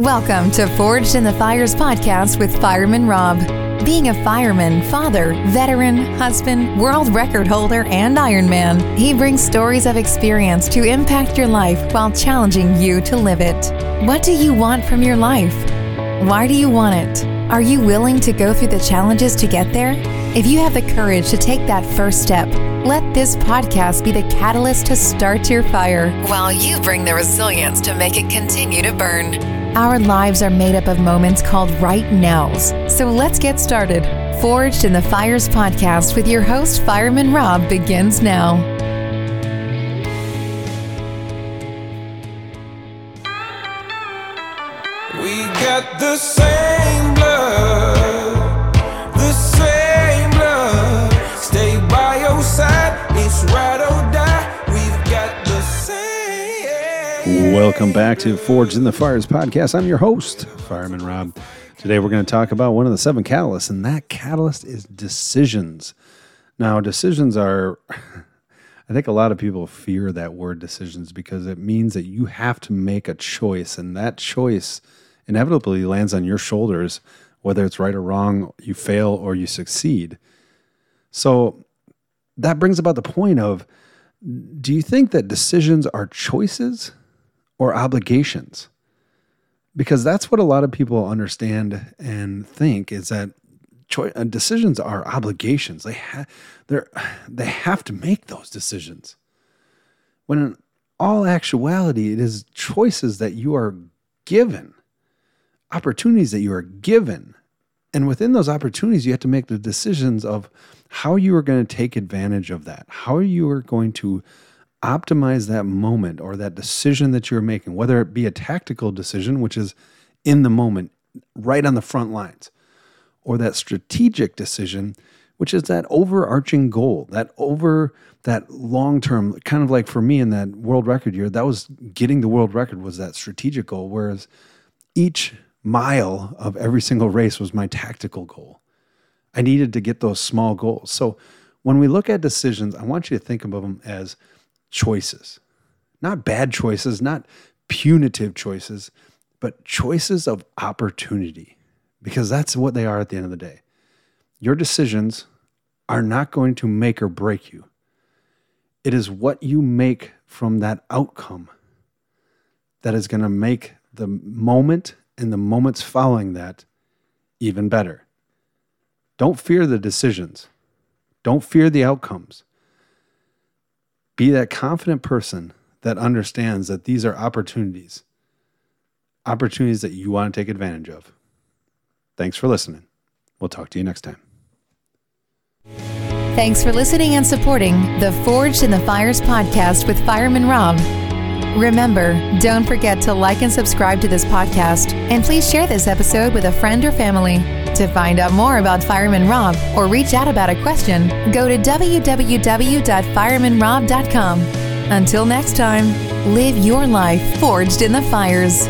Welcome to Forged in the Fires podcast with Fireman Rob. Being a fireman, father, veteran, husband, world record holder, and Ironman, he brings stories of experience to impact your life while challenging you to live it. What do you want from your life? Why do you want it? Are you willing to go through the challenges to get there? If you have the courage to take that first step, let this podcast be the catalyst to start your fire while you bring the resilience to make it continue to burn. Our lives are made up of moments called right nows. So let's get started. Forged in the Fires podcast with your host, Fireman Rob, begins now. We got the same Welcome back to Forged in the Fires podcast. I'm your host, Fireman Rob. Today we're going to talk about one of the seven catalysts, and that catalyst is decisions. Now, decisions are, I think a lot of people fear that word decisions because it means that you have to make a choice, and that choice inevitably lands on your shoulders, whether it's right or wrong, you fail or you succeed. So that brings about the point of do you think that decisions are choices or obligations? Because that's what a lot of people understand and think is that choi- uh, decisions are obligations. They ha- they're they have to make those decisions. When in all actuality, it is choices that you are given, opportunities that you are given. And within those opportunities, you have to make the decisions of how you are going to take advantage of that, how you are going to optimize that moment or that decision that you're making, whether it be a tactical decision, which is in the moment, right on the front lines, or that strategic decision, which is that overarching goal, that over that long term, kind of like for me in that world record year, that was getting the world record was that strategic goal, whereas each mile of every single race was my tactical goal. I needed to get those small goals. So when we look at decisions, I want you to think of them as choices, not bad choices, not punitive choices, but choices of opportunity, because that's what they are at the end of the day. Your decisions are not going to make or break you. It is what you make from that outcome that is going to make the moment and the moments following that even better. Don't fear the decisions. Don't fear the outcomes. Be that confident person that understands that these are opportunities, opportunities that you want to take advantage of. Thanks for listening. We'll talk to you next time. Thanks for listening and supporting the Forged in the Fires podcast with Fireman Rob. Remember, don't forget to like and subscribe to this podcast, and please share this episode with a friend or family. To find out more about Fireman Rob or reach out about a question, go to www.firemanrob.com. Until next time, live your life forged in the fires.